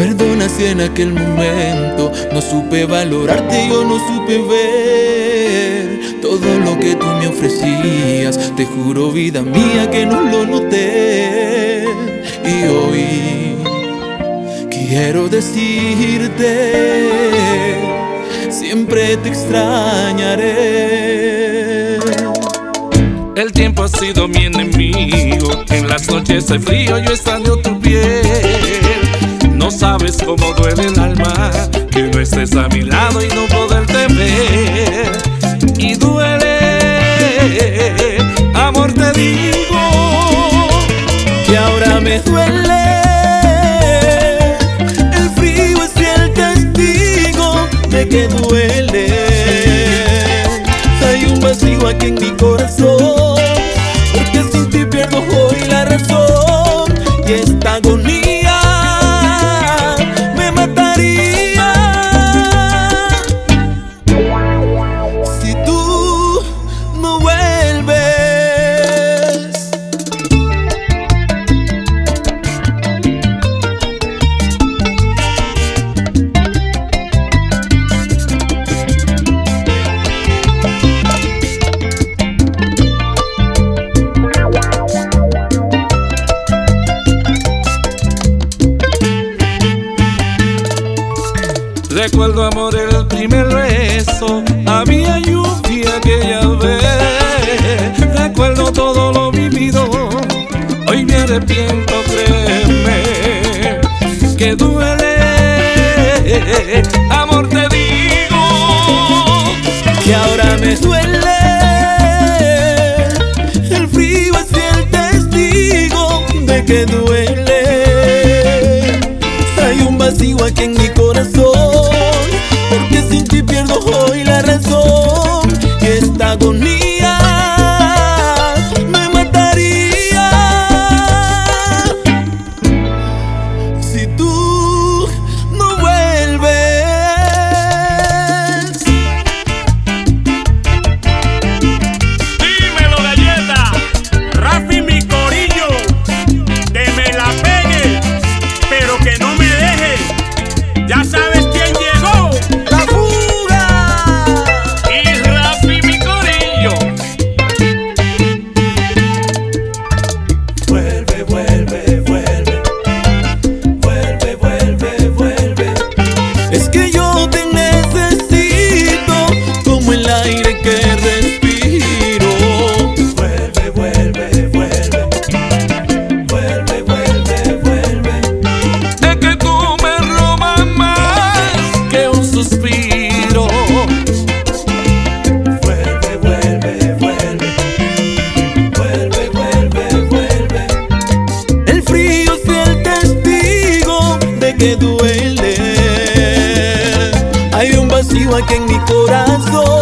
Perdona si en aquel momento no supe valorarte, yo no supe ver todo lo que tú me ofrecías. Te juro, vida mía, que no lo noté. Y hoy quiero decirte, siempre te extrañaré. El tiempo ha sido mi enemigo. En las noches de frío yo extraño tu piel. Sabes cómo duele el alma que no estés a mi lado y no poderte ver. Y duele, amor te digo, que ahora me duele. El frío es el testigo de que duele. Hay un vacío aquí en mi corazón, Recuerdo amor el primer beso, había lluvia aquella vez. Recuerdo todo lo vivido, hoy me arrepiento, créeme, que duele. Amor te digo, que ahora me duele. El frío es el testigo de que duele. Hay un vacío aquí en mi sin pierdo aquí en mi corazón.